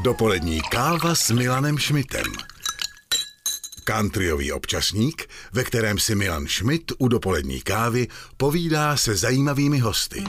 Dopolední káva s Milanem Šmitem. Countryový občasník, ve kterém si Milan Šmit u dopolední kávy povídá se zajímavými hosty.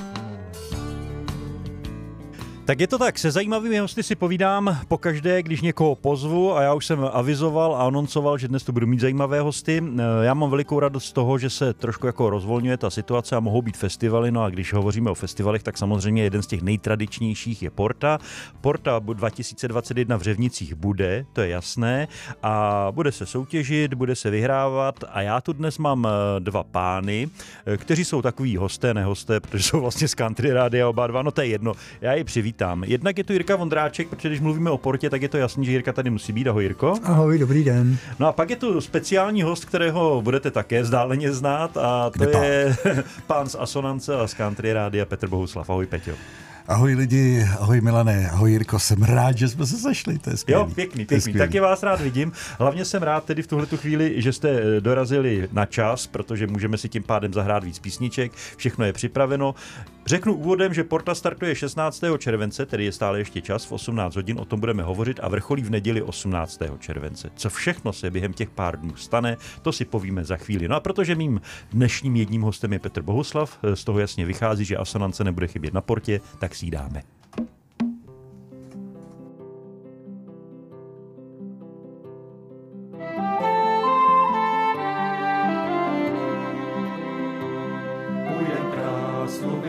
Tak je to tak, se zajímavými hosty si povídám po každé, když někoho pozvu a já už jsem avizoval a anoncoval, že dnes tu budu mít zajímavé hosty. Eh, já mám velikou radost z toho, že se trošku jako rozvolňuje ta situace a mohou být festivaly, no a když hovoříme o festivalech, tak samozřejmě jeden z těch nejtradičnějších je Porta. Porta 2021 v Řevnicích bude, to je jasné, a bude se soutěžit, bude se vyhrávat a já tu dnes mám eh, dva pány, eh, kteří jsou takový hosté, nehosté, protože jsou vlastně z country rádia oba dva, no to je jedno, já je přivítám vítám. Jednak je tu Jirka Vondráček, protože když mluvíme o portě, tak je to jasný, že Jirka tady musí být. Ahoj Jirko. Ahoj, dobrý den. No a pak je tu speciální host, kterého budete také zdáleně znát a to Kde je pán z Asonance a z Country Rádia Petr Bohuslav. Ahoj Peťo. Ahoj lidi, ahoj Milané, ahoj Jirko, jsem rád, že jsme se sešli, to je skvělý. Jo, pěkný, pěkný, taky vás rád vidím. Hlavně jsem rád tedy v tuhle chvíli, že jste eh, dorazili na čas, protože můžeme si tím pádem zahrát víc písniček, všechno je připraveno. Řeknu úvodem, že Porta startuje 16. července, tedy je stále ještě čas, v 18 hodin, o tom budeme hovořit a vrcholí v neděli 18. července. Co všechno se během těch pár dnů stane, to si povíme za chvíli. No a protože mým dnešním jedním hostem je Petr Bohuslav, eh, z toho jasně vychází, že Asonance nebude chybět na portě, tak si ji dáme.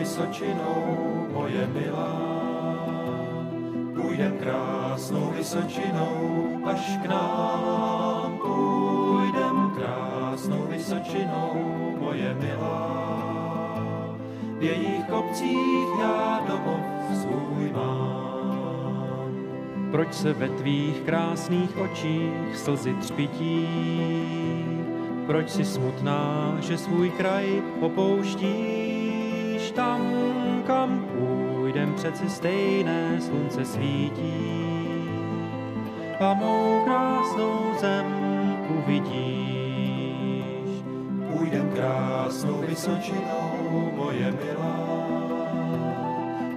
Vysočinou, moje milá. Půjdem krásnou Vysočinou až k nám. Půjdem krásnou Vysočinou, moje milá. Jejich kopcích já domov svůj mám. Proč se ve tvých krásných očích slzy třpití? Proč si smutná, že svůj kraj opouštíš? tam, kam půjdem, přeci stejné slunce svítí. A mou krásnou zem uvidíš. Krásnou Vysočinou, moje milá.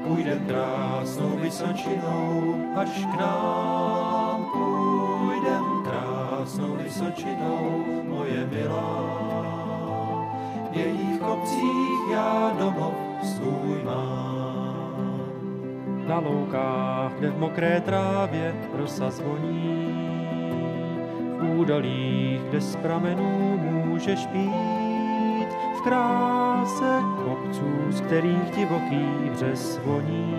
Půjdem krásnou Vysočinou, až k nám. Půjdem krásnou Vysočinou, moje milá. V jejich kopcích já domov svůj mám. Na loukách, kde v mokré trávě rosa zvoní, v údolích, kde z pramenů můžeš pít, kráse kopců, z kterých divoký vřes voní.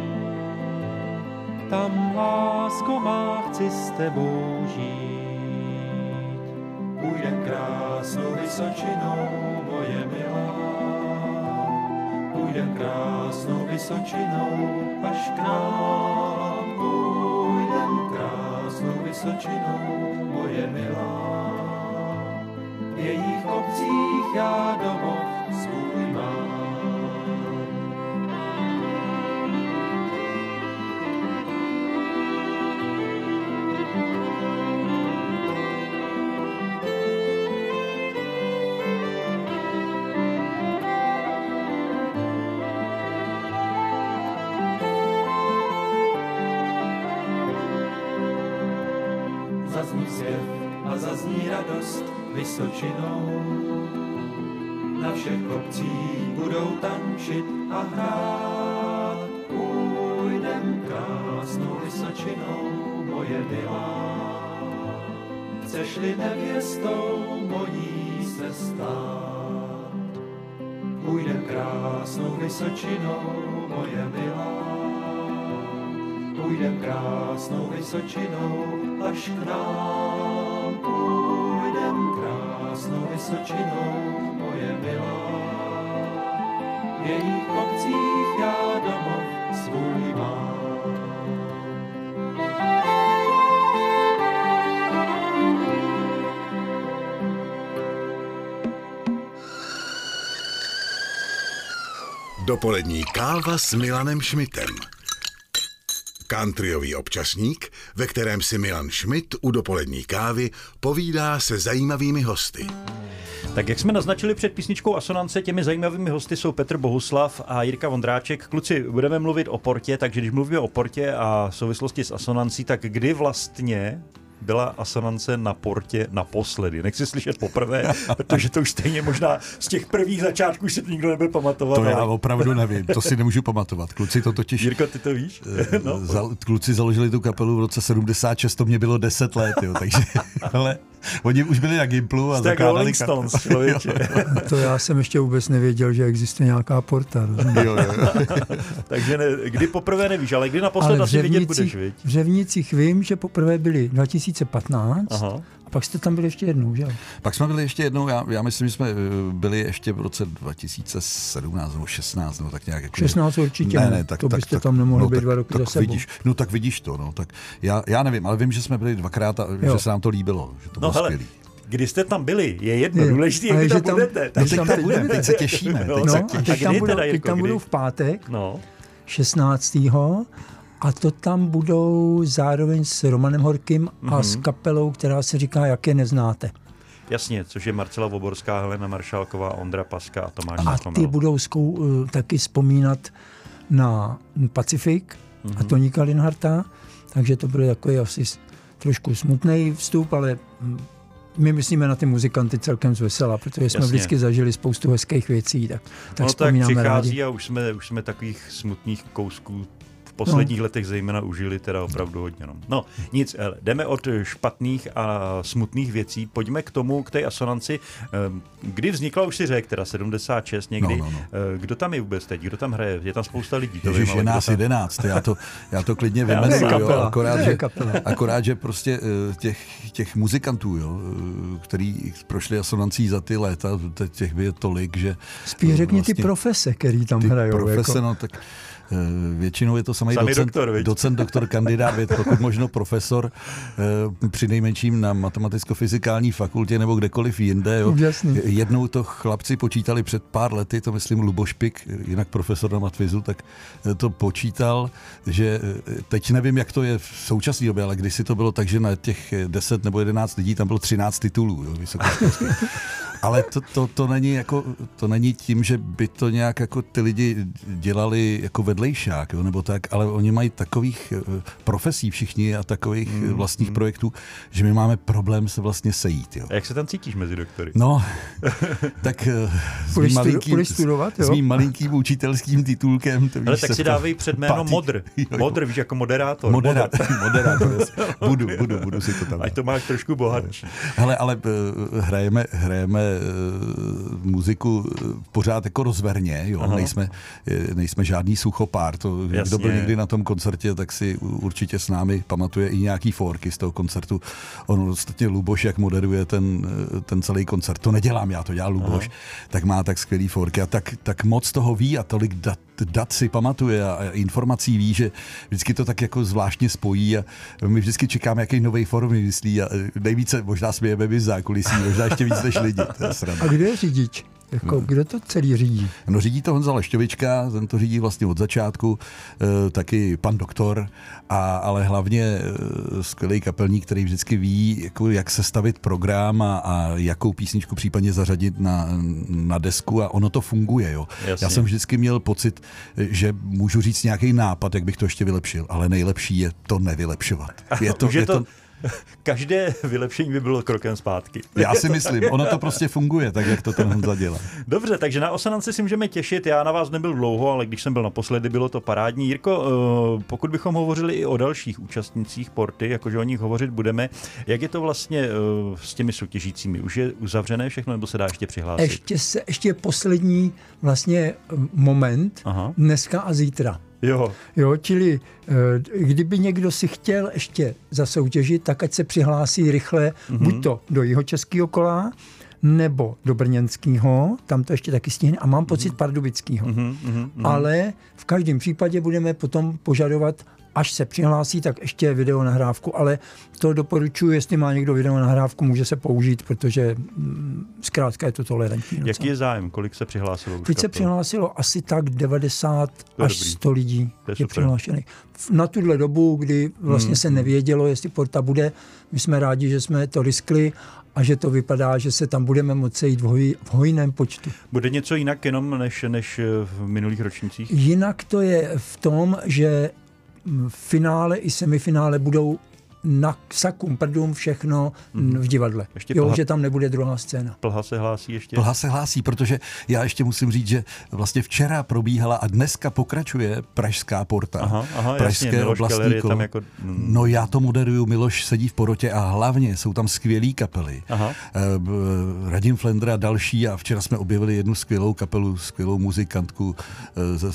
Tam, lásko má, chci s tebou žít. Půjdem krásnou Vysočinou, moje milá, půjdem krásnou Vysočinou až k nám. Půjdem krásnou Vysočinou, moje milá. V jejich obcích já domov radost Vysočinou. Na všech kopcích budou tančit a hrát. Půjdem krásnou Vysočinou, moje milá. Chceš-li nevěstou mojí se stát? Půjdem krásnou Vysočinou, moje milá. Půjdem krásnou Vysočinou až k nám. Vysočinou, moje milá. V jejich kopcích já domov svůj mám. Dopolední káva s Milanem Šmitem. Countryový občasník, ve kterém si Milan Schmidt u dopolední kávy povídá se zajímavými hosty. Tak jak jsme naznačili před písničkou Asonance, těmi zajímavými hosty jsou Petr Bohuslav a Jirka Vondráček. Kluci, budeme mluvit o portě, takže když mluvíme o portě a souvislosti s asonancí, tak kdy vlastně byla asonance na portě naposledy. Nechci slyšet poprvé, protože to už stejně možná z těch prvních začátků si to nikdo nebyl pamatovat. To já ale... opravdu nevím, to si nemůžu pamatovat. Kluci to totiž... Jirko, ty to víš? No, Zal, kluci založili tu kapelu v roce 76, to mě bylo 10 let, jo, takže, ale oni už byli na Gimplu a Jste zakládali Stones, člověče. To já jsem ještě vůbec nevěděl, že existuje nějaká porta. Jo, jo. Takže ne, kdy poprvé nevíš, ale kdy naposled Ale asi vidět budeš, viď? v Řevnicích vím, že poprvé byli 2015 Aha. A pak jste tam byli ještě jednou, že jo? Pak jsme byli ještě jednou, já, já myslím, že jsme eh, byli ještě v roce 2017 nebo 16, nebo tak nějak. Jako, 16 určitě ne, to byste tam nemohli být tak, dva roky tak za sebou. vidíš, No tak vidíš to, no, tak já, já nevím, ale vím, že jsme byli dvakrát a Jo. že se nám to líbilo, že to No bylo hele, skvělý. kdy jste tam byli, je jedno, Je. důležité, jak že tam tam- budete. no No teď tam budeme, teď se těšíme. No, teď No, se a tak- teď kdy tam, budou, teda, teď tam kdy? budou v pátek, No, 16. A to tam budou zároveň s Romanem Horkým a Mhm. s kapelou, která se říká Jak je neznáte. jasně, což je Marcela Voborská, Helena Maršálková, Ondra Paska a Tomáš A ty budou zkou, eh, taky vzpomínat na Pacifik Mhm. a Toníka Linharta, takže to bude takový asi trošku smutný vstup, ale hm, my myslíme na ty muzikanty celkem zvesela, protože jsme Jasně. vždycky zažili spoustu hezkých věcí, tak, tak no tak přichází rádi. a už jsme, už jsme takových smutných kousků posledních no. letech zejména užili teda opravdu hodně. No, no nic, hele, jdeme od špatných a smutných věcí, pojďme k tomu, k té asonanci. Ehm, Kdy vznikla, už si řekl, teda 76 někdy. No, no, no. Eh, Kdo tam je vůbec teď? Kdo tam hraje? Je tam spousta lidí. to Ježiš, je nás tam- jedenáct, já to, já to klidně kapela. akorát, že, akorát, že prostě eh, těch, těch muzikantů, jo, eh, který prošli asonancí za ty léta, těch by je tolik, že... Spíš řekni ty vlastně profese, který tam ty hrajou. profese, jako. no tak eh, většinou je to samý Samý docent, doktor, viď? docent, doktor, kandidát, věd, pokud možno profesor, eh, při nejmenším na matematicko-fyzikální fakultě nebo kdekoliv jinde. Jo. Jednou to chlapci počítali před pár lety, to myslím Luboš Pik, jinak profesor na matfizu, tak eh, to počítal, že eh, teď nevím, jak to je v současné době, ale kdysi to bylo tak, že na těch eh, 10 nebo 11 lidí tam bylo 13 titulů. Jo. Ale to, to, to, není jako, to není tím, že by to nějak jako ty lidi dělali jako vedlejšák, jo, nebo tak, ale oni mají takových eh, profesí všichni a takových mm, vlastních projektů, že my máme problém se vlastně sejít. Jo. A jak se tam cítíš mezi doktory? No, tak eh, s mým, malinkým, půjdeš studovat, s jo? mým malinkým učitelským titulkem. To Ale víš, tak se si dávej před jméno Modr. Modr, víš, jako moderátor. Moderátor, Modr. moderátor, budu, budu, budu si to tam. Ať to máš trošku bohatší. Hele, ale hrajeme, hrajeme muziku pořád jako rozverně, jo? Aha. Nejsme, nejsme žádný suchopár. To, Jasně. kdo byl někdy na tom koncertě, tak si určitě s námi pamatuje i nějaký forky z toho koncertu. On ostatně Luboš, jak moderuje ten, eh, ten celý koncert, to nedělám já, to dělá Luboš, Aha. tak má tak skvělý forky a tak, tak moc toho ví a tolik dat, dat si pamatuje a, informací ví, že vždycky to tak jako zvláštně spojí a my vždycky čekáme, jaký nový form vymyslí a eh, nejvíce možná smějeme my z zákulisí, možná ještě víc než lidi. To je sranda. A kdo je řidič? Hmm. Jako, kdo to celý řídí? No řídí to Honza Lešťovička, ten to řídí vlastně od začátku, e, taky pan doktor, a, ale hlavně e, skvělý kapelník, který vždycky ví, jako, jak sestavit program a, a jakou písničku případně zařadit na, na desku a ono to funguje. Jo. Jasně. Já jsem vždycky měl pocit, že můžu říct nějaký nápad, jak bych to ještě vylepšil, ale nejlepší je to nevylepšovat. Je to, Už je to, to, každé vylepšení by bylo krokem zpátky. já si myslím, ono to prostě funguje, tak jak to ten Honza dělá. Dobře, takže na Osanance si můžeme těšit. Já na vás nebyl dlouho, ale když jsem byl naposledy, bylo to parádní. Jirko, eh, pokud bychom hovořili i o dalších účastnících porty, jakože o nich hovořit budeme, jak je to vlastně eh, s těmi soutěžícími? Už je uzavřené všechno, nebo se dá ještě přihlásit? Ještě, se, ještě je poslední vlastně m, moment, Aha. dneska a zítra. Jo, Jo, čili eh, kdyby někdo si chtěl ještě zasoutěžit, tak ať se přihlásí rychle Mhm. mm-hmm. buď to do jeho českého kola, nebo do brněnského, tam to ještě taky stihne, a mám pocit pardubického. Mhm, mhm, mhm. Ale v každém případě budeme potom požadovat, až se přihlásí, tak ještě video nahrávku, ale to doporučuji, jestli má někdo video nahrávku, může se použít, protože mm, zkrátka je to tolerantní. Jaký docela. je zájem? Kolik se přihlásilo? Teď se přihlásilo asi tak 90 až 100 lidí je, je přihlášených. Na tuhle dobu, kdy vlastně hmm. se nevědělo, jestli porta bude, my jsme rádi, že jsme to riskli a že to vypadá, že se tam budeme moci jít v, hoj, v hojném počtu. Bude něco jinak jenom než, než v minulých ročnících? Jinak to je v tom, že finále i semifinále budou na sakum prdům všechno mm. v divadle. Ještě jo, plha, že tam nebude druhá scéna. Plha se hlásí ještě? Plha se hlásí, protože já ještě musím říct, že vlastně včera probíhala a dneska pokračuje Pražská porta. Aha, aha, Pražské jasně, oblastní tam jako... Mm. No já to moderuju, Miloš sedí v porotě a hlavně jsou tam skvělý kapely. Aha. Eh, Radim Flendra a další a včera jsme objevili jednu skvělou kapelu, skvělou muzikantku eh, ze,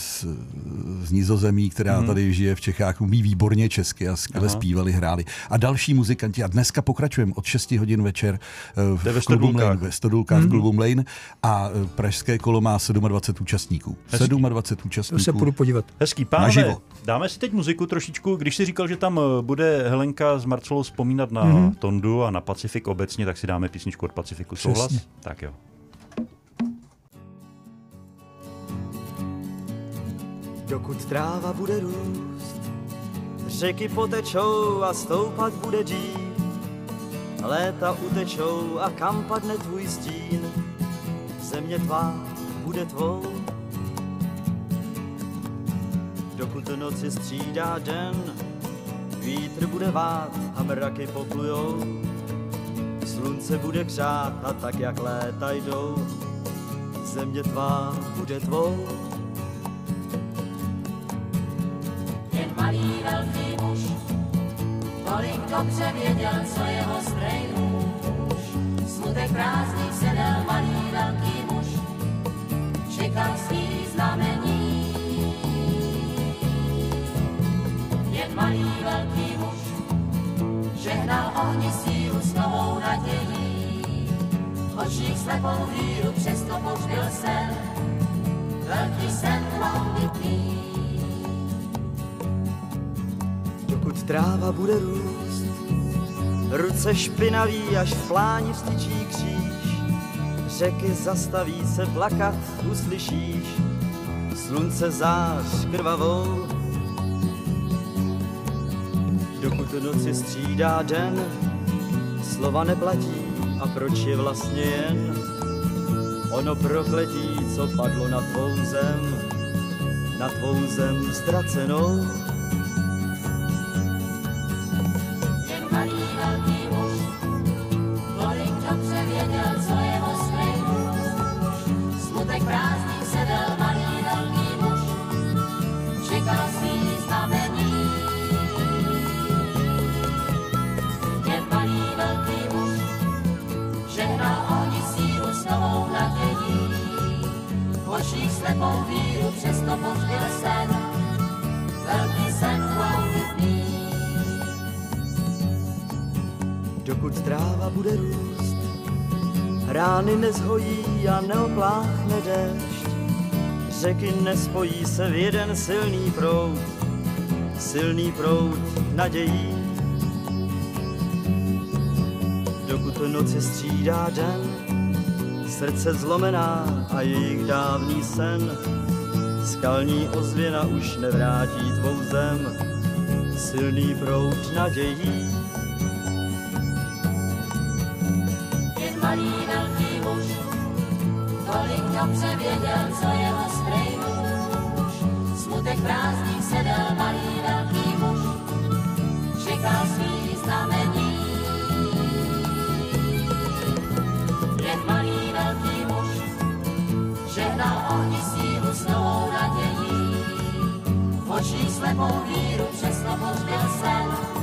z Nizozemí, která mm. tady žije v Čechách, umí výborně česky a skvěle zpívali, hráli a další muzikanti. A dneska pokračujeme od 6 hodin večer eh, v klubu Mlejn, ve Stodulkách hmm. v klubu Mlejn a eh, pražské kolo má 27 účastníků. Hezký. 27 účastníků. To se půjdu podívat. Hezký, pánové, Naživo. dáme si teď muziku trošičku. Když si říkal, že tam eh, bude Helenka z Marcelou vzpomínat na hmm. Tondu a na Pacifik obecně, tak si dáme písničku od Pacifiku. Souhlas? Přesně. Tak jo. Dokud tráva bude růst, Řeky potečou a stoupat bude džín, léta utečou a kam padne tvůj stín, země tvá bude tvou. Dokud noci střídá den, vítr bude vát a mraky poplujou, slunce bude křát a tak jak léta jdou, země tvá bude tvou. Malý velký muž, tolik dobře věděl, co jeho strej muž. Smutek prázdný sedel malý velký muž, čekal svý znamení. Jen malý velký muž, žehnal ohni sílu s novou nadějí. Očích slepou víru, přesto pohřbil sen, velký sen dlouhý tráva bude růst. Ruce špinaví, až v pláni vstyčí kříž. Řeky zastaví se plakat, uslyšíš. Slunce zář krvavou. Dokud noci střídá den, slova neplatí a proč je vlastně jen ono prokletí, co padlo na tvou zem, na tvou zem ztracenou. Rány nezhojí a neopláchne déšť. Řeky nespojí se v jeden silný proud, silný proud nadějí. Dokud noci střídá den, srdce zlomená a jejich dávný sen, skalní ozvěna už nevrátí tvou zem, silný proud nadějí. Dobře věděl, co jeho strej muž. Smutek prázdný sedel malý velký muž, čekal svý znamení. Jen malý velký muž, žehnal ohni sílu s novou nadějí. V očích slepou víru přesto pohřbil sen,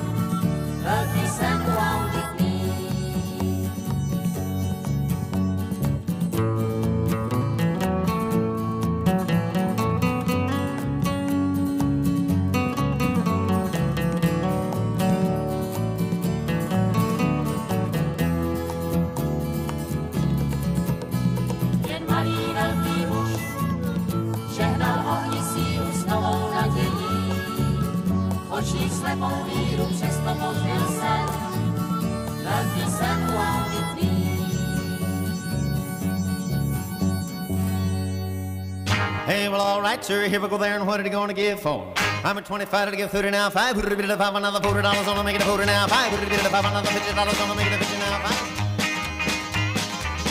right, sir. Here we go there, and what are you to give for? I'm at 25 to give 30 now. Five. Would it five? Another forty dollars on to make it a forty now. Five. Would it five? Another fifty dollars on to make it a fifty now. Five.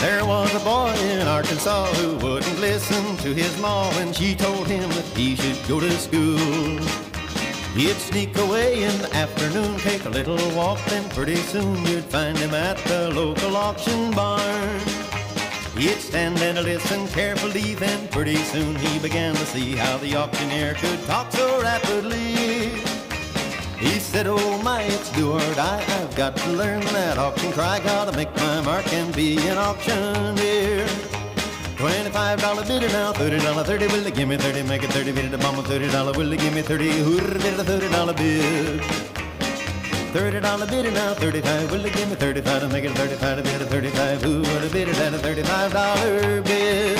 There was a boy in Arkansas who wouldn't listen to his ma when she told him that he should go to school. He'd sneak away in the afternoon, take a little walk, then pretty soon you'd find him at the local auction barn. He'd stand and listen carefully, then pretty soon he began to see how the auctioneer could talk so rapidly. He said, oh my, it's do I've got to learn that auction cry, gotta make my mark and be an auctioneer. Twenty-five dollar bidder now, thirty dollar, thirty. Will they give me thirty? Make it thirty. Bid it a bomb thirty dollar. Will they give me thirty? Hooter bid a thirty dollar bid. Thirty dollar bidder now, thirty-five. Will they give me thirty-five to make it thirty-five to bid a thirty-five? Who would have bid it at a thirty-five dollar bid?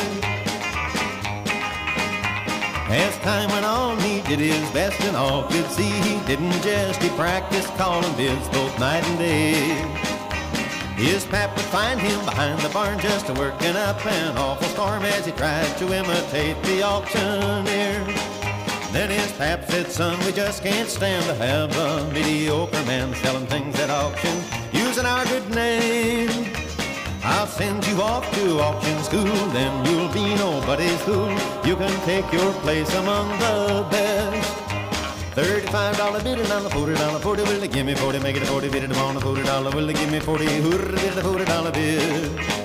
As time went on, he did his best, and all could see he didn't jest. He practiced calling bids both night and day. His pap would find him behind the barn just working up an awful storm as he tried to imitate the auctioneer. Then his pap said, son, we just can't stand to have a mediocre man selling things at auction using our good name. I'll send you off to auction school, then you'll be nobody's fool. You can take your place among the best. Thirty-five dollar bid and on the forty dollar forty. Will they give me forty? Make it a forty bid on forty dollar. Will they give me forty? Hooray, bid a forty dollar bid.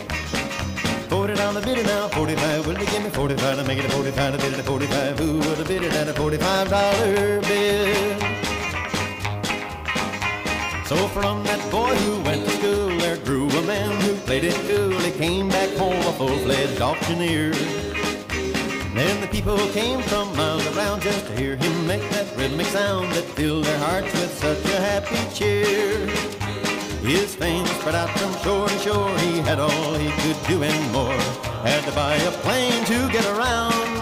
Forty dollar bid and now forty-five. Will they give me forty-five to make it a forty-five to bid it a forty-five? Who would have bid it at a forty-five dollar bid? So from that boy who went to school, there grew a man who played it cool. He came back home a full-fledged auctioneer. Then the people came from miles around just to hear him make that rhythmic sound that filled their hearts with such a happy cheer. His fame spread out from shore to shore. He had all he could do and more. Had to buy a plane to get around.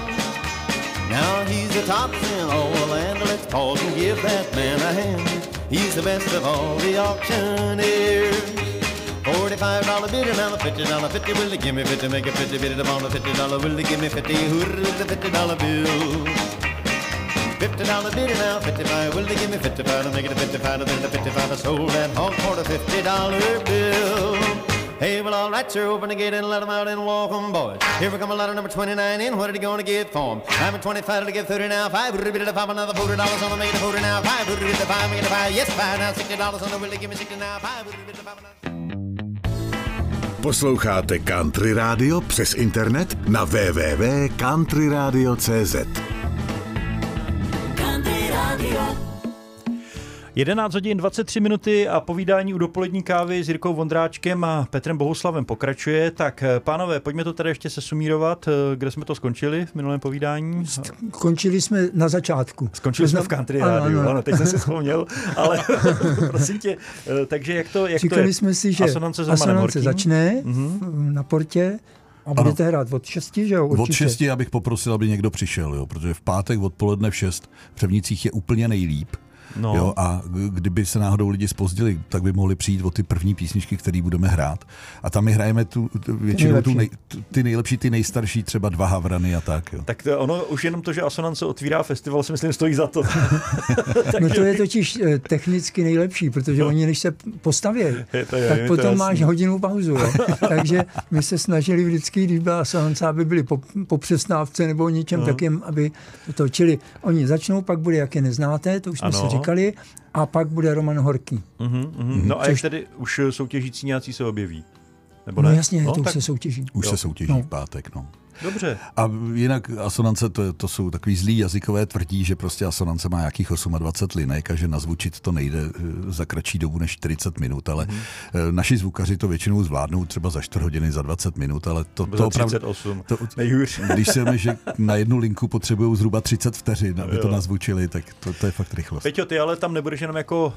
Now he's the top in all the land. Let's pause and give that man a hand. He's the best of all the auctioneers. Forty-five dollar bid and the fifty dollar fifty. Will they give me fifty? Make it fifty. Bid it upon the fifty dollar. Will they give me fifty? With the fifty dollar bill. Fifty dollar and now fifty-five. Will they give me fifty-five to make it a fifty-five? To bid it a fifty-five. I sold that hog for the fifty dollar bill. Hey, well, all right, sir, open the gate and let 'em out and them, boys. Here we come a letter number 29 in. What are you going to get for? I'm at 25 to get 30 now. Five, would it five, another $40 on the make it a 40 now. Five, would it five, make it a five. Yes, five, now $60 on the will they give me 60 now. Five, would it five, Posloucháte Country Radio přes internet na www.countryradio.cz. Country Radio. 11 hodin 23 minuty a povídání u dopolední kávy s Jirkou Vondráčkem a Petrem Bohuslavem pokračuje. Tak eh, pánové, pojďme to tady ještě sesumírovat, eh, kde jsme to skončili v minulém povídání. Končili jsme na začátku. Skončili jsme v country Ano, rádiu, ano. ano, teď jsem si vzpomněl, ale prosím tě, eh, takže jak to, jak to Říkali je? jsme si, že Asonance asonance začne Mhm. na portě a budete hrát od 6, že jo? Od Určitě. 6 já bych poprosil, aby někdo přišel, jo, protože v pátek odpoledne v 6 v Převnicích je úplně nejlíp. No. Jo, a kdyby se náhodou lidi spozdili, tak by mohli přijít o ty první písničky, které budeme hrát. A tam my hrajeme tu, tu většinou tu nej, ty nejlepší, ty nejstarší, třeba dva havrany a tak. Jo. Tak to, ono už jenom to, že Asonance otvírá festival, si myslím, stojí za to. No to je totiž eh, technicky nejlepší, protože oni, než se postaví, Je to- je- tak je to potom jasný. máš hodinu pauzu. Jo. Takže my se snažili vždycky, když byla salonce, aby byli po, po přestávce nebo něčem No. no. takým, aby to čili oni začnou, pak bude, jak je neznáte, to už jsme Ano. si říkali, a pak bude Roman Horký. Mhm, mhm. No a jak tedy už soutěžící nějací se objeví? Nebo No ne? jasně, to už tak se soutěží. Už Jo. se soutěží No. v pátek. No. Dobře. A jinak asonance, to, to jsou takový zlý jazykové tvrdí, že prostě asonance má nějakých 28 linek a že nazvučit to nejde eh, za kratší dobu než 40 minut, ale Mhm. mm. naši zvukaři to většinou zvládnou třeba za 4 hodiny, za 20 minut, ale to, to opravdu... 38. To, Nejhůř. když se že na jednu linku potřebují zhruba 30 vteřin, aby to Jo. nazvučili, tak to, to je fakt rychlost. Peťo, ty ale tam nebudeš jenom jako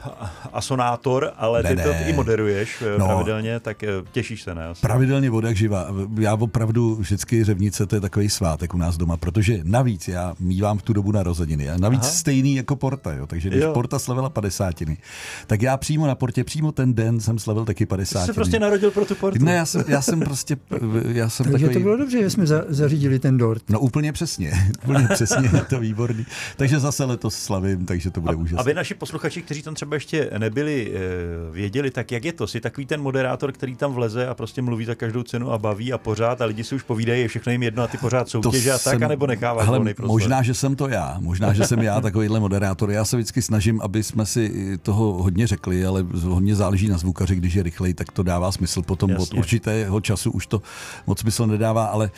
asonátor, ale ty Ne, to ne. i moderuješ eh, No. pravidelně, tak těšíš se, ne? Asi. Pravidelně voda jak živá. Já opravdu vždycky řevnici Pornice, to je takový svátek u nás doma, protože navíc já mývám v tu dobu narozeniny. A navíc Aha. stejný jako Porta, jo. takže když jo. Porta slavila padesátiny, tak já přímo na Portě, přímo ten den jsem slavil taky padesátiny. Jsi se prostě narodil pro tu Portu. Ne, já jsem, já jsem prostě, já jsem Takže takový... to bylo dobře, že jsme za, zařídili ten dort. No úplně přesně, úplně přesně, to výborný. Takže zase letos slavím, takže to bude a, úžasné. Aby naši posluchači, kteří tam třeba ještě nebyli, eh, věděli, tak jak je to? Jsi takový ten moderátor, který tam vleze a prostě mluví za každou cenu a baví a pořád a lidi si už povídají, je všechno jim jedno a ty pořád soutěže a tak, jsem, anebo necháváš ale Možná, že jsem to já, možná, že jsem já takovýhle moderátor. Já se vždycky snažím, aby jsme si toho hodně řekli, ale hodně záleží na zvukaři, když je rychlej, tak to dává smysl. Potom Jasně. od určitého času už to moc smysl nedává, ale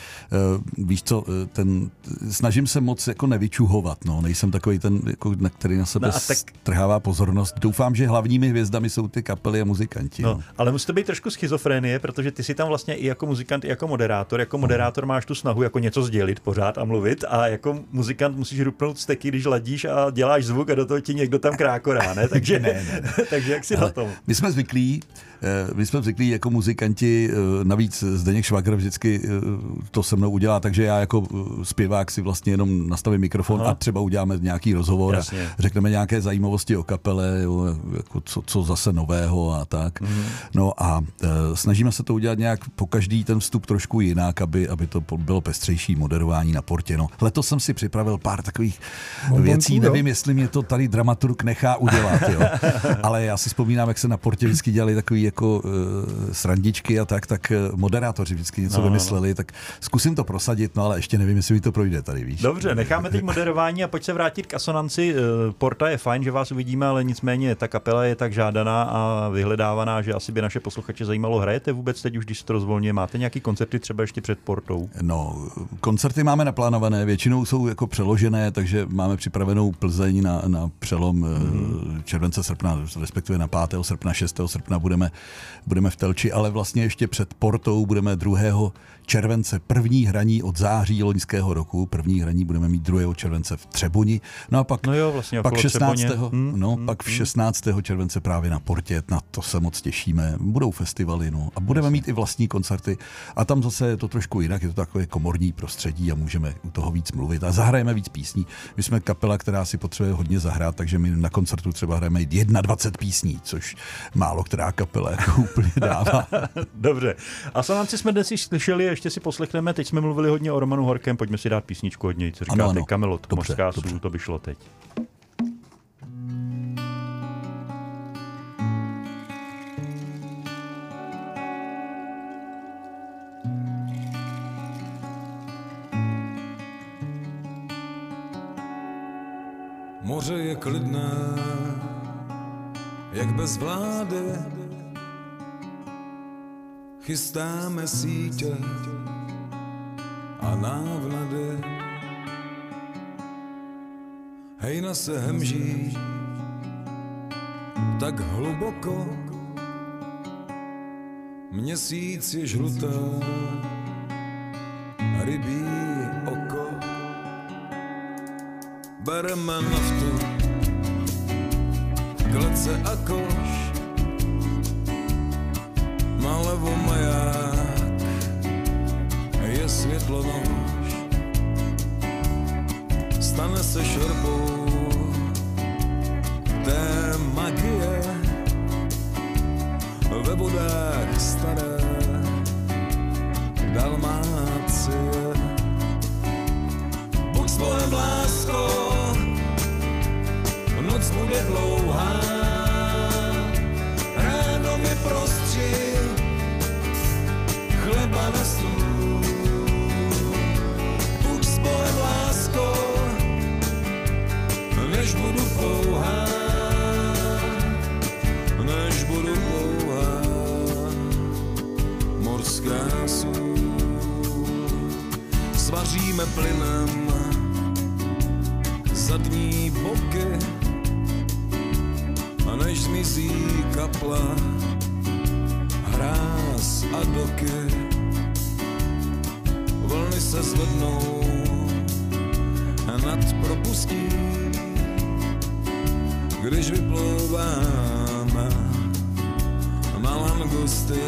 uh, víš co, eh, ten, snažím se moc jako nevyčuhovat, no. nejsem takový ten, jako, na který na sebe no tak... trhává pozornost. Doufám, že hlavními hvězdami jsou ty kapely a muzikanti. No, no. Ale musí to být trošku schizofrenie, protože ty si tam vlastně i jako muzikant, i jako moderátor. Jako moderátor máš tu snahu jako něco sdělit pořád a mluvit a jako muzikant musíš rupnout steky, když ladíš a děláš zvuk a do toho ti někdo tam krákorá, ne? Takže, ne, ne, ne. takže jak si Ale na tom? My jsme zvyklí, my jsme zvyklí jako muzikanti, eh, navíc Zdeněk Švagr vždycky eh, to se mnou udělá, takže já jako zpěvák si vlastně jenom nastavím mikrofon Aha. a třeba uděláme nějaký rozhovor Jasně. a řekneme nějaké zajímavosti o kapele, jako co, co zase nového a tak. Mhm. No a snažíme se to udělat nějak po každý ten vstup trošku jinak, aby, aby to bylo pestřejší moderování na portě. No, letos jsem si připravil pár takových Bombonku, věcí, jo? nevím, jestli mě to tady dramaturg nechá udělat, jo. ale já si vzpomínám, jak se na portě vždycky dělali takový jako uh, srandičky a tak, tak uh, moderátoři vždycky něco no, vymysleli, no. tak zkusím to prosadit, no ale ještě nevím, jestli mi to projde tady, víš. Dobře, necháme teď moderování a pojď se vrátit k asonanci. Uh, Porta je fajn, že vás uvidíme, ale nicméně ta kapela je tak žádaná a vyhledávaná, že asi by naše posluchače zajímalo. Hrajete vůbec teď už, když se to rozvolňuje? Máte nějaký koncerty třeba ještě před Portou? No, koncerty máme naplánované, většinou jsou jako přeložené, takže máme připravenou Plzeň na, na přelom mm. července, srpna, respektive na 5. srpna, 6. srpna budeme budeme v Telči, ale vlastně ještě před Portou budeme 2. července první hraní od září loňského roku. První hraní budeme mít 2. července v Třeboni. No a pak, no jo, vlastně pak 16. Hmm, no, hmm, pak hmm. 16. července právě na Portě. Na to se moc těšíme. Budou festivaly no, a budeme mít i vlastní koncerty. A tam zase je to trošku jinak. Je to takové komorní prostředí a můžeme u toho víc mluvit. A zahrajeme víc písní. My jsme kapela, která si potřebuje hodně zahrát, takže my na koncertu třeba hrajeme 21 písní, což málo která kapela jako úplně dává. Dobře. A Sonanci jsme dnes již slyšeli, ještě si poslechneme. Teď jsme mluvili hodně o Romanu Horkem, pojďme si dát písničku od něj. Co říkáte? Ano, ano. Kamelot, dobře, Mořská dobře. sůl, to by šlo teď. Moře je klidné, jak bez vlády chystáme sítě a návnady. Hejna se hemží tak hluboko, měsíc je žlutá, rybí oko. Bereme naftu, klece a koš, se šerpou té magie ve vodách staré Dalmácie. Buď svojem lásko, noc bude dlouhá, Svaříme plynem zadní boky, a než zmizí kapla, hráz a doky. Vlny se zvednou nad propustí, když vyplouváme na langusty.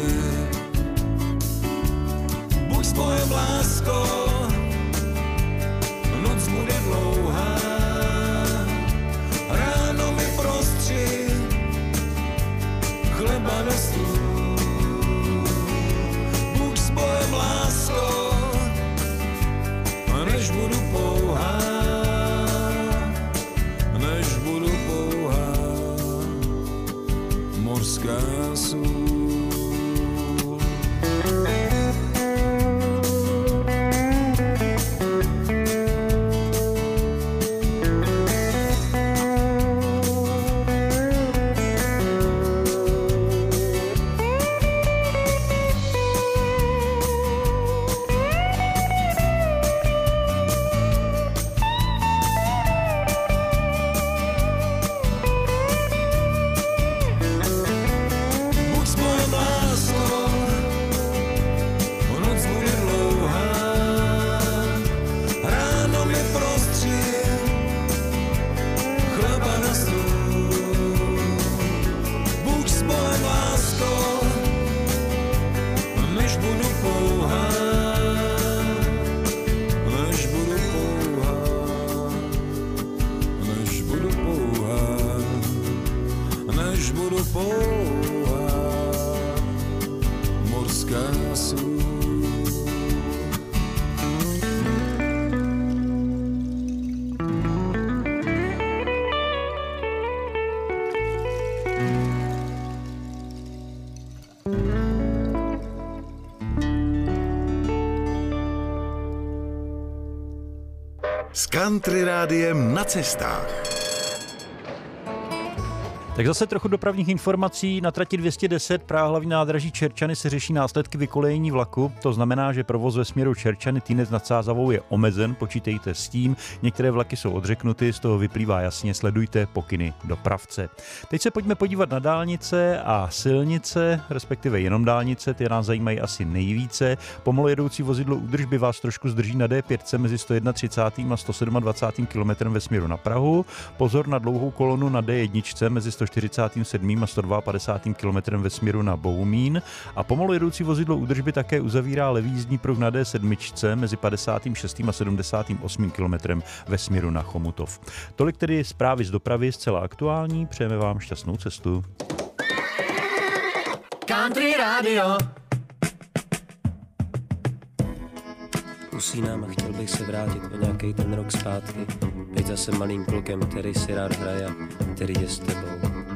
S country rádiem na cestách. Tak zase trochu dopravních informací. Na trati 210 Praha hlavní nádraží Čerčany se řeší následky vykolejení vlaku. To znamená, že provoz ve směru Čerčany Týnec nad Sázavou je omezen, počítejte s tím. Některé vlaky jsou odřeknuty, z toho vyplývá jasně, sledujte pokyny dopravce. Teď se pojďme podívat na dálnice a silnice, respektive jenom dálnice, ty nás zajímají asi nejvíce. Pomalu jedoucí vozidlo údržby vás trošku zdrží na D5 mezi 131. a 127. km ve směru na Prahu. Pozor na dlouhou kolonu na D1 mezi 147. a 152. km ve směru na Boumín a pomalu jedoucí vozidlo údržby také uzavírá levý jízdní pruh na D7 mezi 56. a 78. km ve směru na Chomutov. Tolik tedy zprávy z dopravy zcela aktuální, přejeme vám šťastnou cestu. Country Radio. Usínám a chtěl bych se vrátit o nějaký ten rok zpátky. Být zase malým klukem, který si rád hraje, který je s tebou.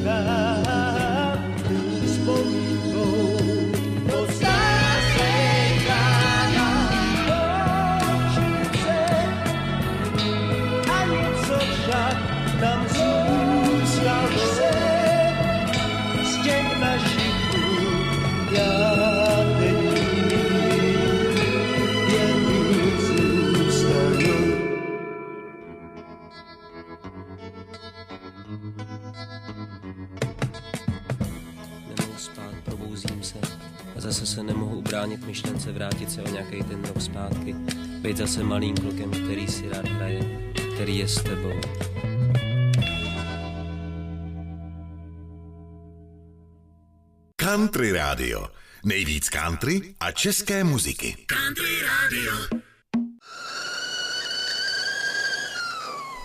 vida. Zase malým klukem, který si rád hraje, který je s tebou. Country Radio. Nejvíc country a české muziky. Country Radio.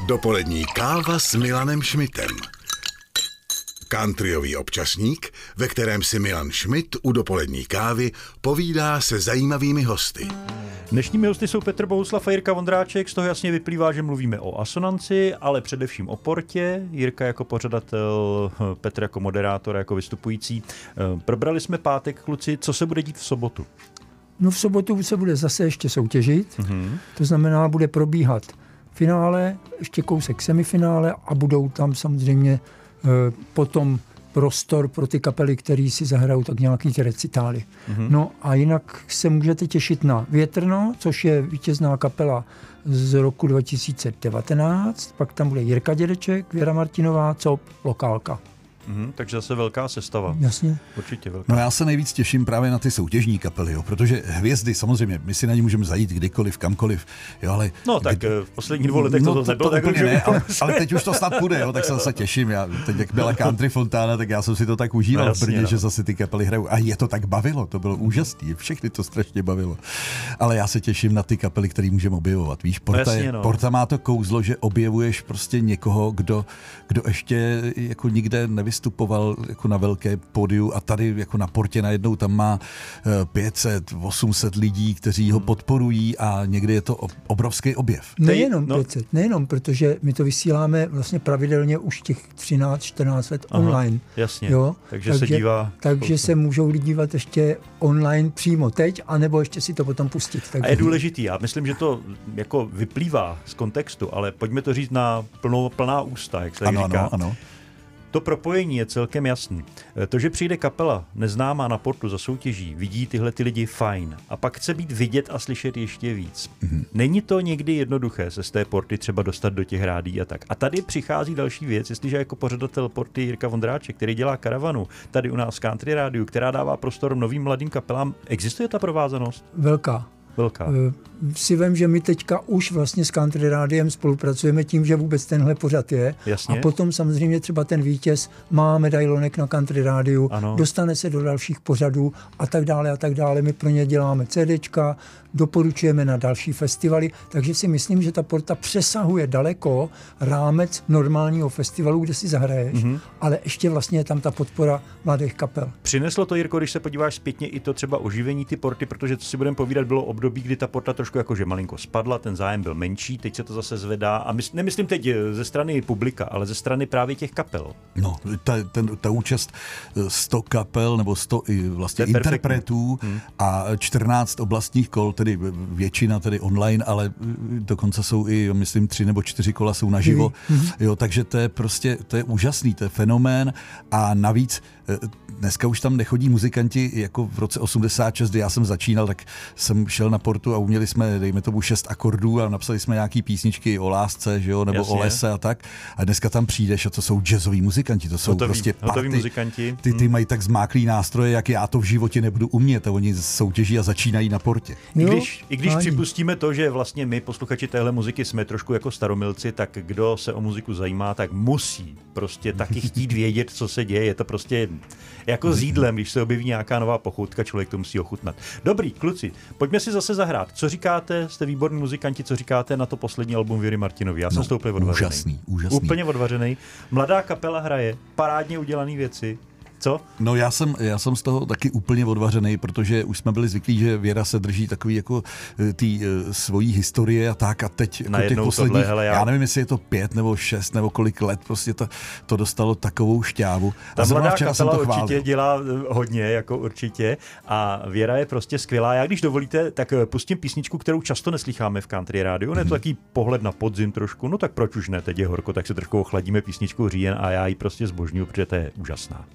Dopolední káva s Milanem Šmitem. Countryový občasník, ve kterém si Milan Šmit u dopolední kávy povídá se zajímavými hosty. Dnešními hosty jsou Petr Bohuslav a Jirka Vondráček. Z toho jasně vyplývá, že mluvíme o asonanci, ale především o portě. Jirka jako pořadatel, Petr jako moderátor, jako vystupující. Eh, probrali jsme pátek, kluci. Co se bude dít v sobotu? No v sobotu se bude zase ještě soutěžit. Mm-hmm. To znamená, bude probíhat finále, ještě kousek semifinále a budou tam samozřejmě potom prostor pro ty kapely, které si zahrajou tak nějaký ty recitály. Mm-hmm. No a jinak se můžete těšit na Větrno, což je vítězná kapela z roku 2019, pak tam bude Jirka Dědeček, Věra Martinová, co lokálka. Mm, takže zase velká sestava. Jasně. Určitě velká. No já se nejvíc těším právě na ty soutěžní kapely, jo, protože hvězdy samozřejmě, my si na ně můžeme zajít kdykoliv, kamkoliv, jo, ale... No tak kdy... v posledních dvou letech no, to, to nebylo to tak ne, ale, ale, teď už to snad půjde, jo, tak se zase těším. Já, teď jak byla Country Fontána, tak já jsem si to tak užíval no, jasně, v Brně, no. že zase ty kapely hrajou. A je to tak bavilo, to bylo úžasné, všechny to strašně bavilo. Ale já se těším na ty kapely, které můžeme objevovat. Víš, Porta, no, jasně, no. Porta má to kouzlo, že objevuješ prostě někoho, kdo, kdo ještě jako nikde nevystupoval jako na velké pódiu a tady jako na portě najednou tam má 500, eh, 800 lidí, kteří ho hmm. podporují a někdy je to obrovský objev. Nejenom no. 500, nejenom, protože my to vysíláme vlastně pravidelně už těch 13-14 let Aha, online. Jasně, jo? Takže, takže se dívá. Takže se můžou lidi dívat ještě online přímo teď, anebo ještě si to potom pustit. Takže... A je důležitý, já myslím, že to jako vyplývá z kontextu, ale pojďme to říct na plnou, plná ústa, jak se ano, říká. Ano, ano. To propojení je celkem jasný. E, to, že přijde kapela neznámá na portu za soutěží, vidí tyhle ty lidi fajn a pak chce být vidět a slyšet ještě víc. Mm-hmm. Není to někdy jednoduché se z té porty třeba dostat do těch rádí a tak. A tady přichází další věc, jestliže jako pořadatel porty Jirka Vondráček, který dělá karavanu tady u nás v Country Rádiu, která dává prostor novým mladým kapelám, existuje ta provázanost? Velká. Velká. Eh, si vím, že my teďka už vlastně s Country Rádiem spolupracujeme tím, že vůbec tenhle pořad je. Jasně. A potom samozřejmě třeba ten vítěz má medailonek na Country Rádiu, dostane se do dalších pořadů a tak dále a tak dále. My pro ně děláme CDčka, doporučujeme na další festivaly, takže si myslím, že ta porta přesahuje daleko rámec normálního festivalu, kde si zahraješ, mm-hmm. ale ještě vlastně je tam ta podpora mladých kapel. Přineslo to, Jirko, když se podíváš zpětně, i to třeba oživení ty porty, protože to si budeme povídat, bylo období, kdy ta porta trošku jakože malinko spadla, ten zájem byl menší, teď se to zase zvedá a mysl, nemyslím teď eh, ze strany publika, ale ze strany právě těch kapel. No, ta, ten, ta účast 100 eh, kapel nebo 100 i vlastně interpretů hmm. a 14 oblastních kol, tedy většina tedy online, ale dokonce jsou i, myslím, tři nebo čtyři kola jsou naživo. Mm-hmm. Jo, takže to je prostě, to je úžasný, to je fenomén a navíc dneska už tam nechodí muzikanti jako v roce 86, kdy já jsem začínal, tak jsem šel na portu a uměli jsme, dejme tomu, šest akordů a napsali jsme nějaký písničky o lásce, že jo, nebo Jasně. o lese a tak. A dneska tam přijdeš a to jsou jazzoví muzikanti, to jsou hotový, prostě party, muzikanti. Ty, ty hmm. mají tak zmáklý nástroje, jak já to v životě nebudu umět a oni soutěží a začínají na portě. I když, i když připustíme to, že vlastně my, posluchači téhle muziky, jsme trošku jako staromilci, tak kdo se o muziku zajímá, tak musí prostě taky chtít vědět, co se děje. Je to prostě jako s jídlem, když se objeví nějaká nová pochoutka, člověk to musí ochutnat. Dobrý, kluci, pojďme si zase zahrát. Co říkáte, jste výborní muzikanti, co říkáte na to poslední album Věry Martinovi? Já jsem no, s úplně odvařený. Úžasný, úžasný. Úplně odvařený. Mladá kapela hraje, parádně udělané věci. Co? No já jsem, já jsem z toho taky úplně odvařený, protože už jsme byli zvyklí, že Věra se drží takový jako eh, tý uh, svojí historie a tak a teď jako těch posledních, tohle, hele, já... já nevím, jestli je to pět nebo šest nebo kolik let, prostě to, to dostalo takovou šťávu. Ta a mladá kapela jsem to určitě dělá eh, hodně, jako určitě a Věra je prostě skvělá. Já když dovolíte, tak pustím písničku, kterou často neslycháme v country rádiu. Mm-hmm. Je to mhm. taký pohled na podzim trošku, no tak proč už ne, teď je horko, tak se trošku ochladíme písničku Říjen a já ji prostě zbožňuju, protože to je úžasná.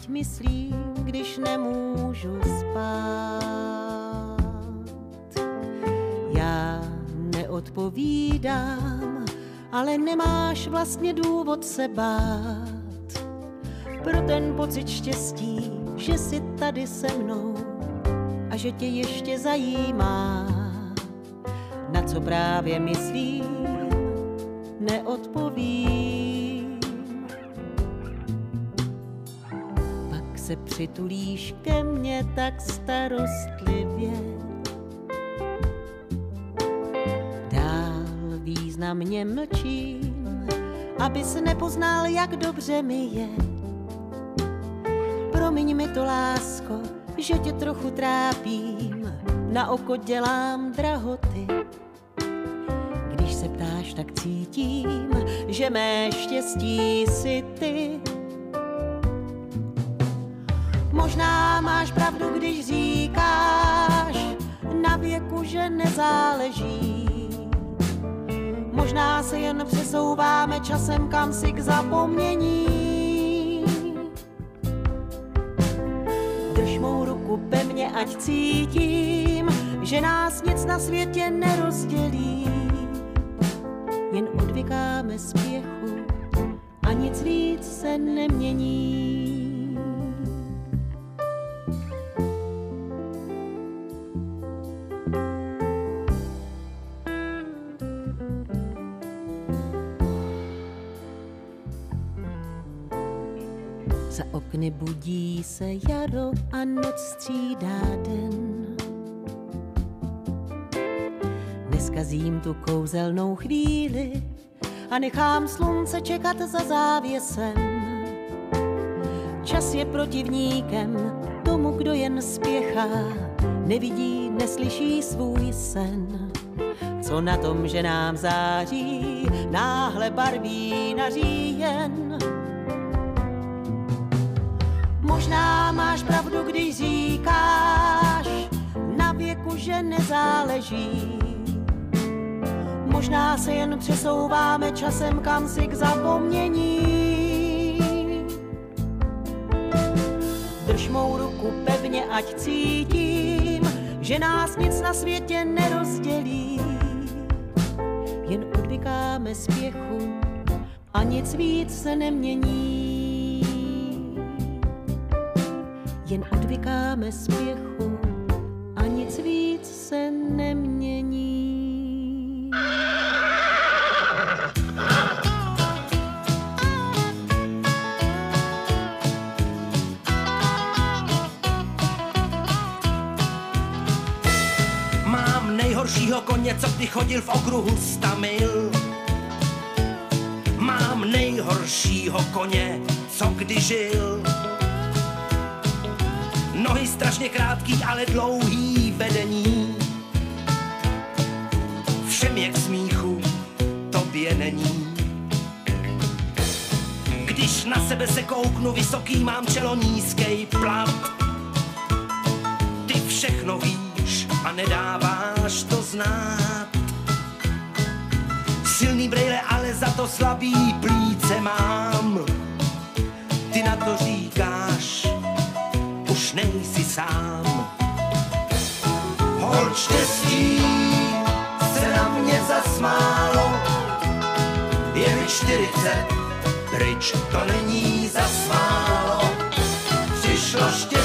Teď myslím, když nemůžu spát. Já neodpovídám, ale nemáš vlastně důvod se bát. Pro ten pocit štěstí, že jsi tady se mnou a že tě ještě zajímá, na co právě myslím, neodpovím se přitulíš ke mně tak starostlivě. Dál významně mlčím, abys nepoznal, jak dobře mi je. Promiň mi to, lásko, že tě trochu trápím, na oko dělám drahoty. Když se ptáš, tak cítím, že mé štěstí si ty. Možná máš pravdu, když říkáš na věku, že nezáleží. Možná se jen přesouváme časem kam si k zapomnění. Drž mou ruku pevně, ať cítím, že nás nic na světě nerozdělí. Jen odvykáme spěchu a nic víc se nemění. Budí se jaro a noc střídá den. Neskazím tu kouzelnou chvíli a nechám slunce čekat za závěsem. Čas je protivníkem tomu, kdo jen spěchá, nevidí, neslyší svůj sen. Co na tom, že nám září, náhle barví na říjen. Možná máš pravdu, když říkáš na věku, že nezáleží. Možná se jen přesouváme časem kam si k zapomnění. Drž mou ruku pevně, ať cítím, že nás nic na světě nerozdělí. Jen odvykáme spěchu a nic víc se nemění. Odvykáme spěchu a nic víc se nemění. Mám nejhoršího koně, co kdy chodil v okruhu sta mil. Mám nejhoršího koně, co kdy žil Nohy strašně krátký, ale dlouhý vedení. Všem je k smíchu, tobě není. Když na sebe se kouknu, vysoký mám čelo, nízký plat. Ty všechno víš a nedáváš to znát. Silný brejle, ale za to slabý plíce mám. Ty na to říkáš, nejsi sám. Hol štěstí se na mě zasmálo, je mi čtyřicet, pryč to není zasmálo. Přišlo štěstí,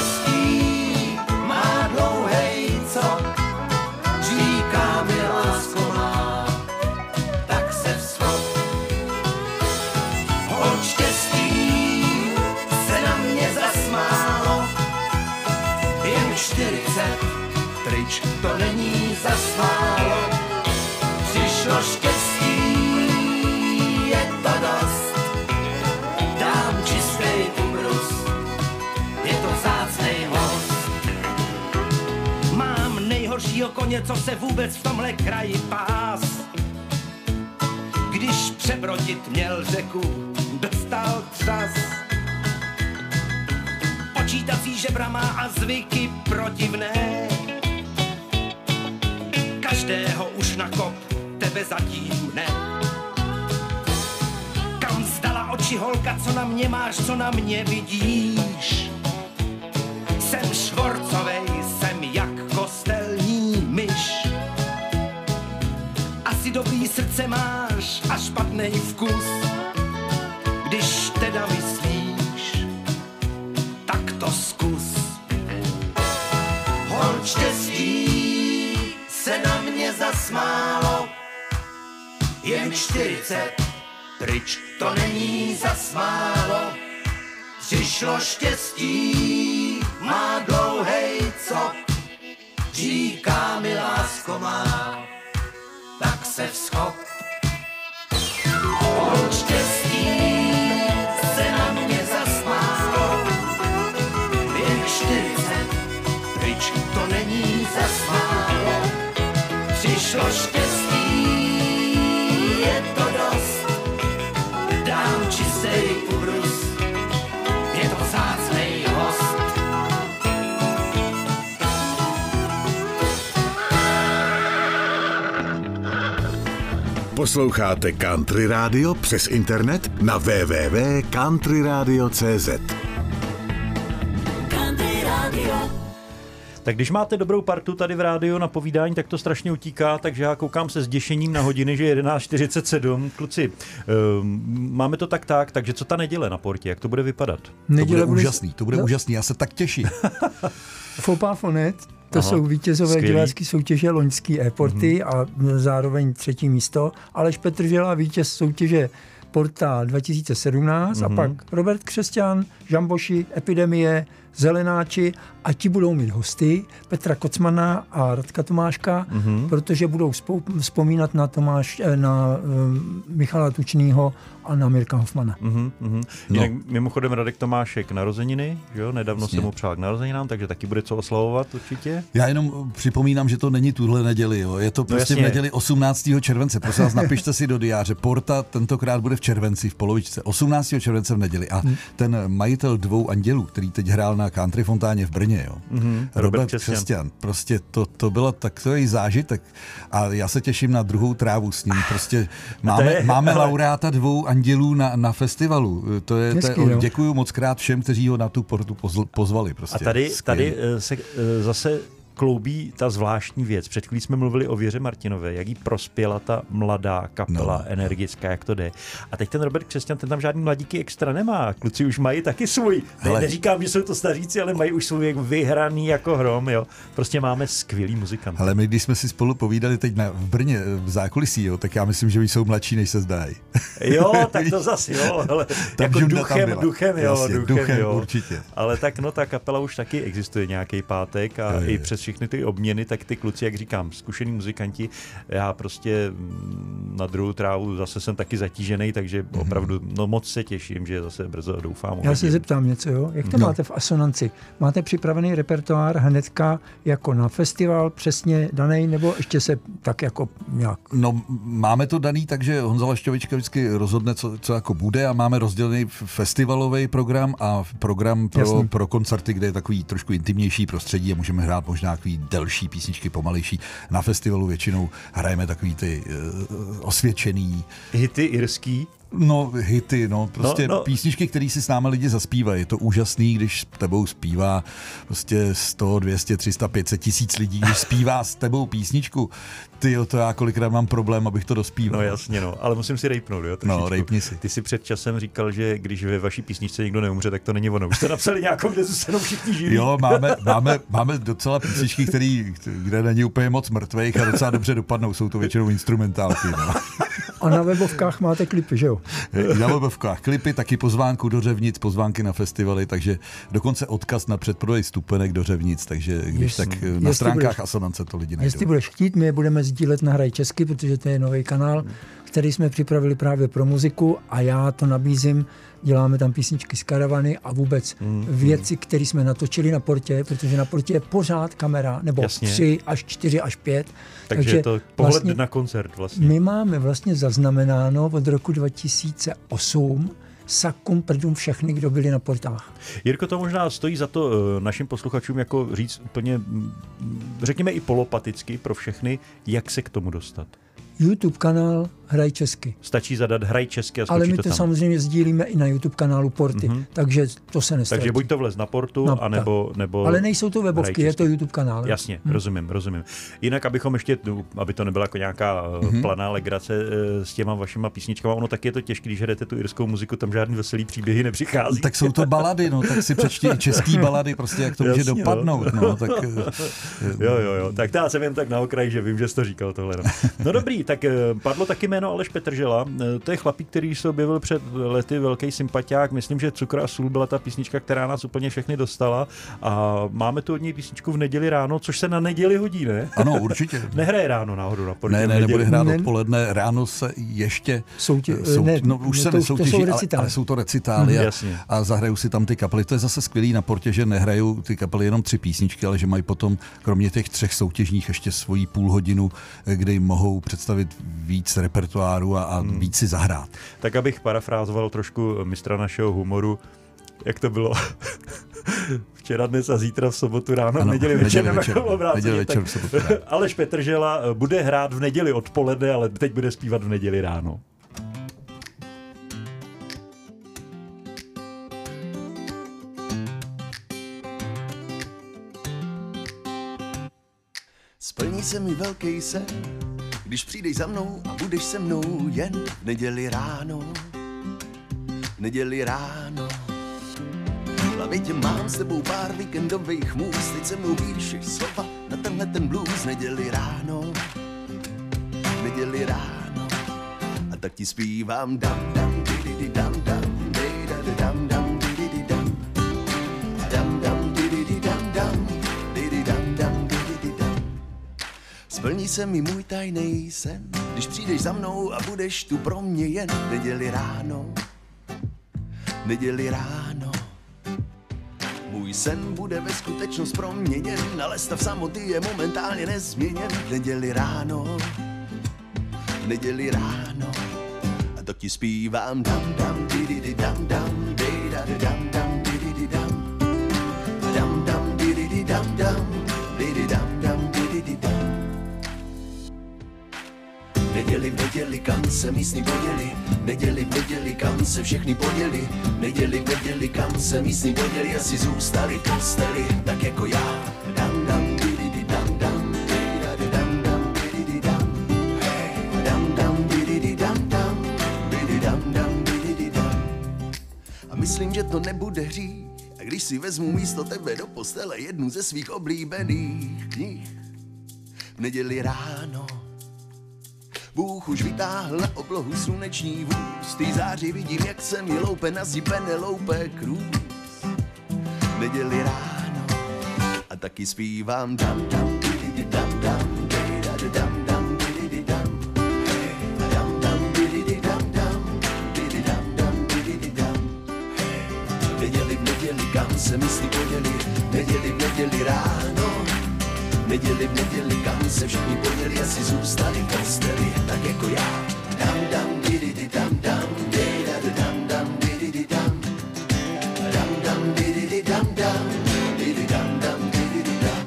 koně, co se vůbec v tomhle kraji pás. Když přebrodit měl řeku, dostal třas počítací žebra má a zvyky protivné. Každého už na kop, tebe zatím ne. Kam zdala oči holka, co na mě máš, co na mě vidíš? Jsem švorcovej, Dobrý srdce máš a špatný vkus, když teda myslíš, tak to zkus. Hol štěstí se na mě zasmálo, je mi čtyřicet, pryč to není zasmálo. Přišlo štěstí, má dlouhej cop, říká mi lásko má, se vzchop. Od štěstí se na mě zasmálo, věk 40, pryč to není. Přišlo štěstí, Posloucháte Country Radio přes internet na www.countryradio.cz Country Radio. Tak když máte dobrou partu tady v rádiu na povídání, tak to strašně utíká, takže já koukám se s děšením na hodiny, že je 11.47. Kluci, um, máme to tak tak, takže co ta neděle na portě, jak to bude vypadat? To bude Neděle bude- úžasný, to bude No. úžasný, já se tak těším. Fopa Fonet, to Aha, jsou vítězové skvělý. divářské soutěže loňský e-porty Mhm. a zároveň třetí místo. Aleš Petržela, vítěz soutěže Porta 2017 Mhm. a pak Robert Křesťan, Žamboši, Epidemie, Zelenáči a ti budou mít hosty Petra Kocmana a Radka Tomáška, Mhm. protože budou spou- vzpomínat na, Tomáš, eh, na um, Michala Tučnýho a na Mirka Hoffmana. Mhm, mhm. No. Jinak mimochodem Radek Tomášek narozeniny, že jo, nedávno Jasně. jsem mu přál k narozeninám, takže taky bude co oslavovat určitě. Já jenom připomínám, že to není tuhle neděli, jo. je to prostě v jasně. neděli 18. července. Prosím vás, napište si do diáře. Porta tentokrát bude v červenci, v polovičce. 18. července v neděli. A ten majitel dvou andělů, který teď hrál na Country Fontáně v Brně, jo. Mhm, Robert, Robert Křesťan. Křesťan. Prostě to, to bylo takový zážitek. A já se těším na druhou trávu s ním. Prostě máme, je- máme ale- laureáta dvou andělů na, na festivalu. To je, to Hezký, je, děkuju moc krát všem, kteří ho na tu portu pozvali. Prostě. A tady, Skvělý. tady eh, se eh, zase kloubí ta zvláštní věc. Před chvílí jsme mluvili o Věře Martinové, jak jí prospěla ta mladá kapela, No. energická, jak to jde. A teď ten Robert Křesťan, ten tam žádný mladíky extra nemá. Kluci už mají taky svůj. Ne, Hele. neříkám, že jsou to staříci, ale mají už svůj vyhraný jako hrom. Jo. Prostě máme skvělý muzikant. Ale my, když jsme si spolu povídali teď na, v Brně, v zákulisí, jo, tak já myslím, že jsou mladší, než se zdají. Jo, tak to zase, jo, ale jako duchem, duchem, jo, Jasně, duchem, duchem jo. určitě. Ale tak no, ta kapela už taky existuje nějaký pátek a Jo, jo, i přes všechny ty obměny, tak ty kluci, jak říkám, zkušený muzikanti, já prostě mm, na druhou trávu zase jsem taky zatížený, takže Mhm. opravdu, no moc se těším, že zase brzo doufám. Já se zeptám něco, jo? Jak to No. máte v Asonanci? Máte připravený repertoár hnedka jako na festival přesně daný, nebo ještě se tak jako nějak? No, máme to daný, takže Honza Lašťovička vždycky rozhodne, co, co jako bude a máme rozdělený festivalový program a program pro, Jasný. pro koncerty, kde je takový trošku intimnější prostředí a můžeme hrát možná takový delší písničky, pomalejší. Na festivalu většinou hrajeme takový ty uh, osvědčený Hity irský, No, hity, no, prostě No, no, no. písničky, které si s námi lidi zaspívají. Je to úžasný, když s tebou zpívá prostě 100, 200, 300, 500 tisíc lidí, když zpívá s tebou písničku. Ty to já kolikrát mám problém, abych to dospíval. No jasně, no, ale musím si rejpnout, jo, trošičku. No, rejpni si. Ty si před časem říkal, že když ve vaší písničce někdo neumře, tak to není ono. Už jste napsali nějakou, kde zůstanou všichni živí. Jo, máme, máme, máme docela písničky, který, kde není úplně moc mrtvých a docela dobře dopadnou. Jsou to většinou instrumentálky. No. A na webovkách máte klipy, že jo? Na webovkách klipy, taky pozvánku do Řevnic, pozvánky na festivaly, takže dokonce odkaz na předprodej stupenek do Řevnic, takže když Jestli- tak na jestli stránkách budeš- Asonance to lidi najdou. Jestli budeš chtít, my je budeme sdílet na Hraj Česky, protože to je nový kanál, který jsme připravili právě pro muziku a já to nabízím. Děláme tam písničky z karavany a vůbec Mm, věci, které jsme natočili na portě, protože na portě je pořád kamera, nebo Jasně. tři až čtyři až pět. Takže, je to pohled na koncert vlastně. My máme vlastně zaznamenáno od roku 2008 sakum prdům všechny, kdo byli na portách. Jirko, to možná stojí za to eh, našim posluchačům jako říct úplně, mm, řekněme i polopaticky pro všechny, jak se k tomu dostat. YouTube kanál Hraj Česky. Stačí zadat Hraj Česky a skočí Ale my to to tam. samozřejmě sdílíme i na YouTube kanálu Porty, Mhm. takže to se nestratí. Takže buď to vlez na portu, No, anebo, nebo... Ale nejsou to webovky, je to YouTube kanál. Jasně, Hm. rozumím, rozumím. Jinak, abychom ještě, no, aby to nebyla jako nějaká Mhm. mm-hmm. planá legrace eh, s těma vašima písničkama, ono taky je to těžké, když hrajete tu irskou muziku, tam žádný veselý příběhy nepřichází. Tak jsou to balady, no, tak si přečti i český balady, prostě jak to může Jasně, no. dopadnout, no, tak... Jo, jo, jo. Tak to já jsem jen tak na okraj, že vím, že jsi to říkal tohle. No, no dobrý, tak eh, padlo taky jméno Aleš Petržela. Eh, to je chlapík, který se objevil před lety, velký sympatiák. Myslím, že Cukr a sůl byla ta písnička, která nás úplně všechny dostala. A máme tu od něj písničku v neděli ráno, což se na neděli hodí, ne? Ano, určitě. Nehraje ráno náhodou na Ne, ne, nebude hrát odpoledne. Ráno se ještě... Soutě, sou, ne, no, už ne, se to, nesoutěží, to jsou ale, recitály. ale jsou to recitály Mhm, a, a zahrajou si tam ty kapely. To je zase skvělý na portě, že nehrajou ty kapely jenom tři písničky, ale že mají potom, kromě těch třech soutěžních, ještě svoji půl hodinu, eh, kde jim mohou představit víc repertoáru a, a Hmm. víc si zahrát. Tak abych parafrázoval trošku mistra našeho humoru, jak to bylo včera, dnes a zítra v sobotu ráno, Ano, v neděli večer, neděli večer, obráceně, neděli večer, tak v sobotu ráno. Aleš Petržela eh, bude hrát v neděli odpoledne, ale teď bude zpívat v neděli ráno. Splní se mi velký sen, když přijdeš za mnou a budeš se mnou jen v neděli ráno. V neděli ráno. V hlavě tě mám s tebou pár víkendových můz, teď se mnou píšeš slova na tenhle ten blues. Neděli ráno, v neděli ráno. A tak ti zpívám dam dam di di di dam dam Splní se mi můj tajný sen, když přijdeš za mnou a budeš tu pro mě jen neděli ráno. Neděli ráno. Můj sen bude ve skutečnost proměněn, ale stav samoty je momentálně nezměněn. Neděli ráno, neděli ráno. A tak ti zpívám dam dam di di di dam dam di da di dam dam Neděli v neděli, kam se místní poděli, neděli v neděli, kam se všechny poděli, neděli v neděli, kam se místní poděli, asi zůstali posteli, tak jako já. Dam dam myslím, že to nebude hřích, a když si vezmu místo tebe do postele jednu ze svých oblíbených knih. V neděli ráno Bůh už vytáhl na oblohu sluneční vůz. Ty září vidím, jak se mi loupe na zipené loupe krůz. Neděli ráno a taky zpívám dam di di di dam neděli v neděli, kam se myslí poděli, neděli v neděli ráno. Neděli v neděli, kam se všichni poděli, asi zůstali v posteli, tak jako já. Dam dam di di dam dam di di dam dam di di dam. Dam dam di di dam dam di di dam dam di di dam.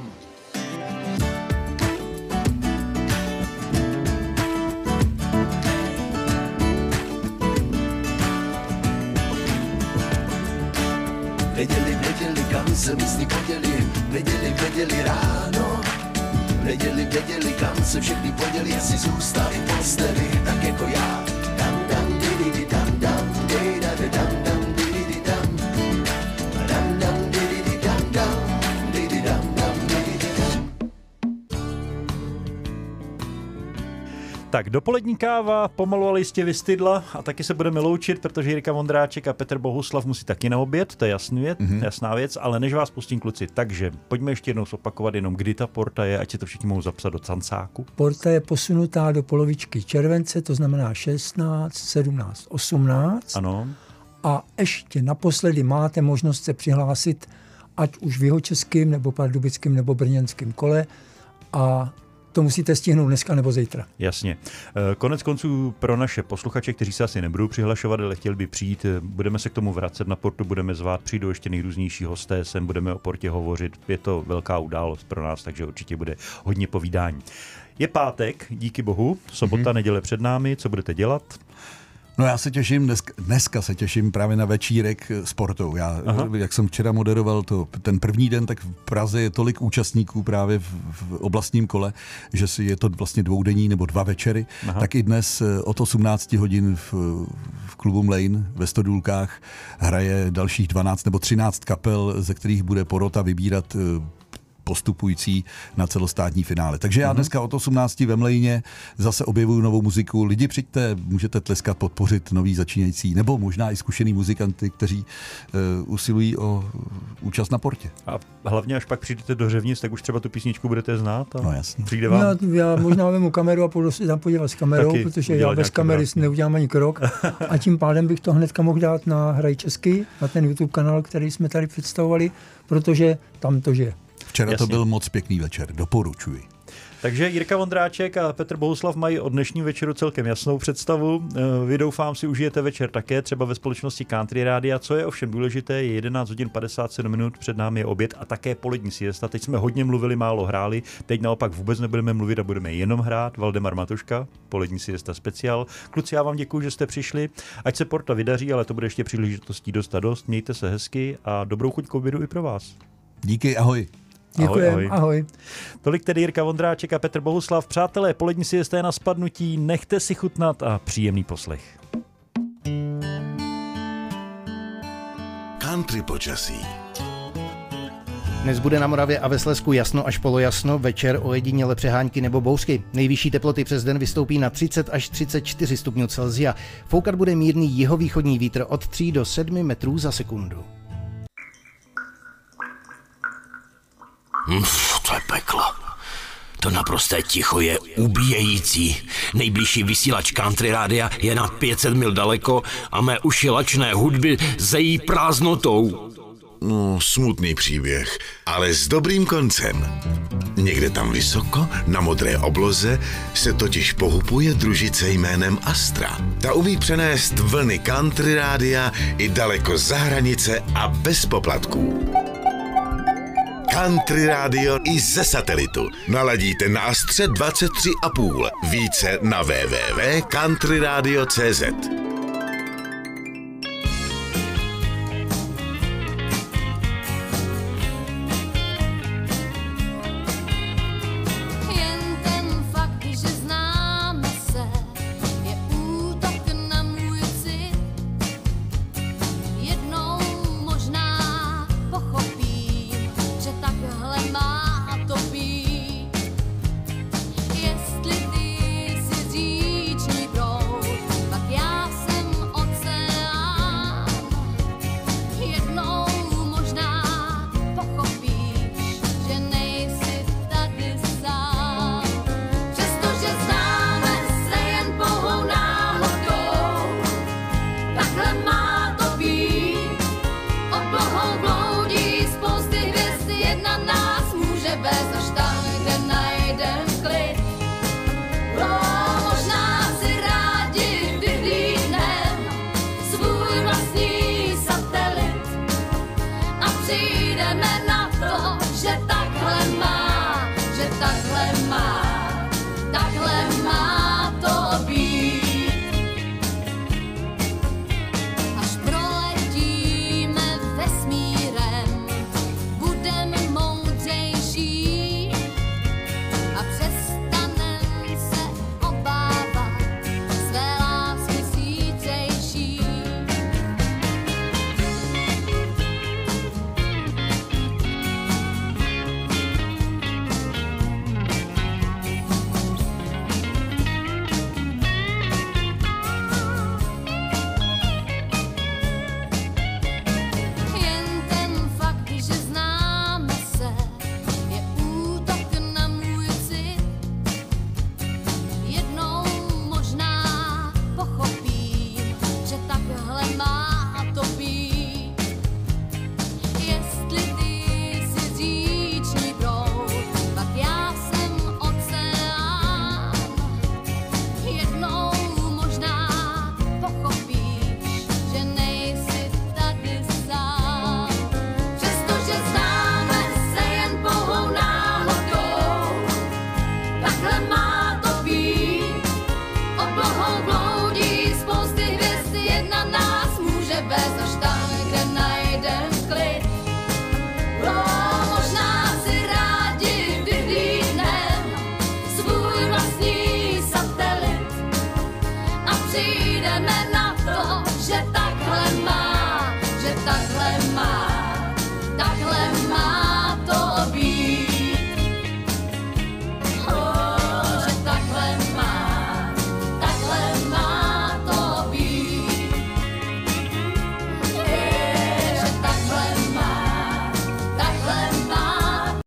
Neděli v neděli, kam se místní poděli, neděli v ráno. Neděli v neděli, kam se všechny poděli, asi zůstali posteli, tak jako já. Tak, dopolední káva pomalu ale jistě vystydla a taky se budeme loučit, protože Jirka Vondráček a Petr Bohuslav musí taky na oběd, to je jasný věc, mm-hmm. jasná věc, ale než vás pustím kluci, takže pojďme ještě jednou zopakovat jenom, kdy ta porta je, ať si to všichni mohou zapsat do cancáku. Porta je posunutá do polovičky července, to znamená 16, 17, 18. Ano. A ještě naposledy máte možnost se přihlásit, ať už v jihočeském, nebo pardubickém, nebo brněnském kole. A to musíte stihnout dneska nebo zítra. Jasně. Eh, Konec konců pro naše posluchače, kteří se asi nebudou přihlašovat, ale chtěli by přijít, eh, budeme se k tomu vracet na portu, budeme zvát, přijdou ještě nejrůznější hosté sem, budeme o portě hovořit. Je to velká událost pro nás, takže určitě bude hodně povídání. Je pátek, díky bohu, sobota, mm-hmm. neděle před námi, co budete dělat? No já se těším, dneska, dneska se těším právě na večírek s Portou. Já, Aha. jak jsem včera moderoval to, ten první den, tak v Praze je tolik účastníků právě v, v oblastním kole, že si je to vlastně dvoudenní nebo dva večery. Aha. Tak i dnes eh, od 18 hodin v, v klubu Mlejn ve Stodůlkách hraje dalších 12 nebo 13 kapel, ze kterých bude porota vybírat eh, postupující na celostátní finále. Takže já Mhm. dneska od 18 ve Mlejně zase objevuju novou muziku. Lidi přijďte, můžete tleskat, podpořit nový začínající, nebo možná i zkušený muzikanty, kteří uh, usilují o účast na portě. A hlavně, až pak přijdete do Řevnic, tak už třeba tu písničku budete znát. A No jasně. Přijde vám. Já, já možná vemu kameru a půjdu si tam podívat s kamerou, Taky protože já bez kamery krásnou. neudělám ani krok. A tím pádem bych to hnedka mohl dát na Hraj Česky, na ten YouTube kanál, který jsme tady představovali, protože tam to žije. Včera to Jasně. byl moc pěkný večer, doporučuji. Takže Jirka Vondráček a Petr Bohuslav mají od dnešního večeru celkem jasnou představu. Eh, Vy doufám si užijete večer také, třeba ve společnosti Country Rádia. Co je ovšem důležité, je 11 hodin 57 minut, před námi je oběd a také polední siesta. Teď jsme hodně mluvili, málo hráli, teď naopak vůbec nebudeme mluvit a budeme jenom hrát. Valdemar Matuška, polední siesta speciál. Kluci, já vám děkuji, že jste přišli. Ať se porta vydaří, ale to bude ještě příležitostí dost a dost. Mějte se hezky a dobrou chuť k obědu i pro vás. Díky, ahoj. Děkujem, ahoj. ahoj. Tolik tedy Jirka Vondráček a Petr Bohuslav. Přátelé, polední si jste na spadnutí, nechte si chutnat a příjemný poslech. Country počasí. Dnes bude na Moravě a ve Slesku jasno až polojasno, večer ojediněle přehánky nebo bouřky. Nejvyšší teploty přes den vystoupí na 30 až 34 stupňů Celsia. Foukat bude mírný jihovýchodní vítr od 3 do 7 metrů za sekundu. Uf, to je peklo. To naprosté ticho je ubíjející. Nejbližší vysílač country rádia je na 500 mil daleko a mé uši lačné hudby zejí prázdnotou. No, smutný příběh, ale s dobrým koncem. Někde tam vysoko, na modré obloze, se totiž pohupuje družice jménem Astra. Ta umí přenést vlny country rádia i daleko za hranice a bez poplatků. Country rádio i ze satelitu. Naladíte na Astře 23,5. Více na www.countryradio.cz.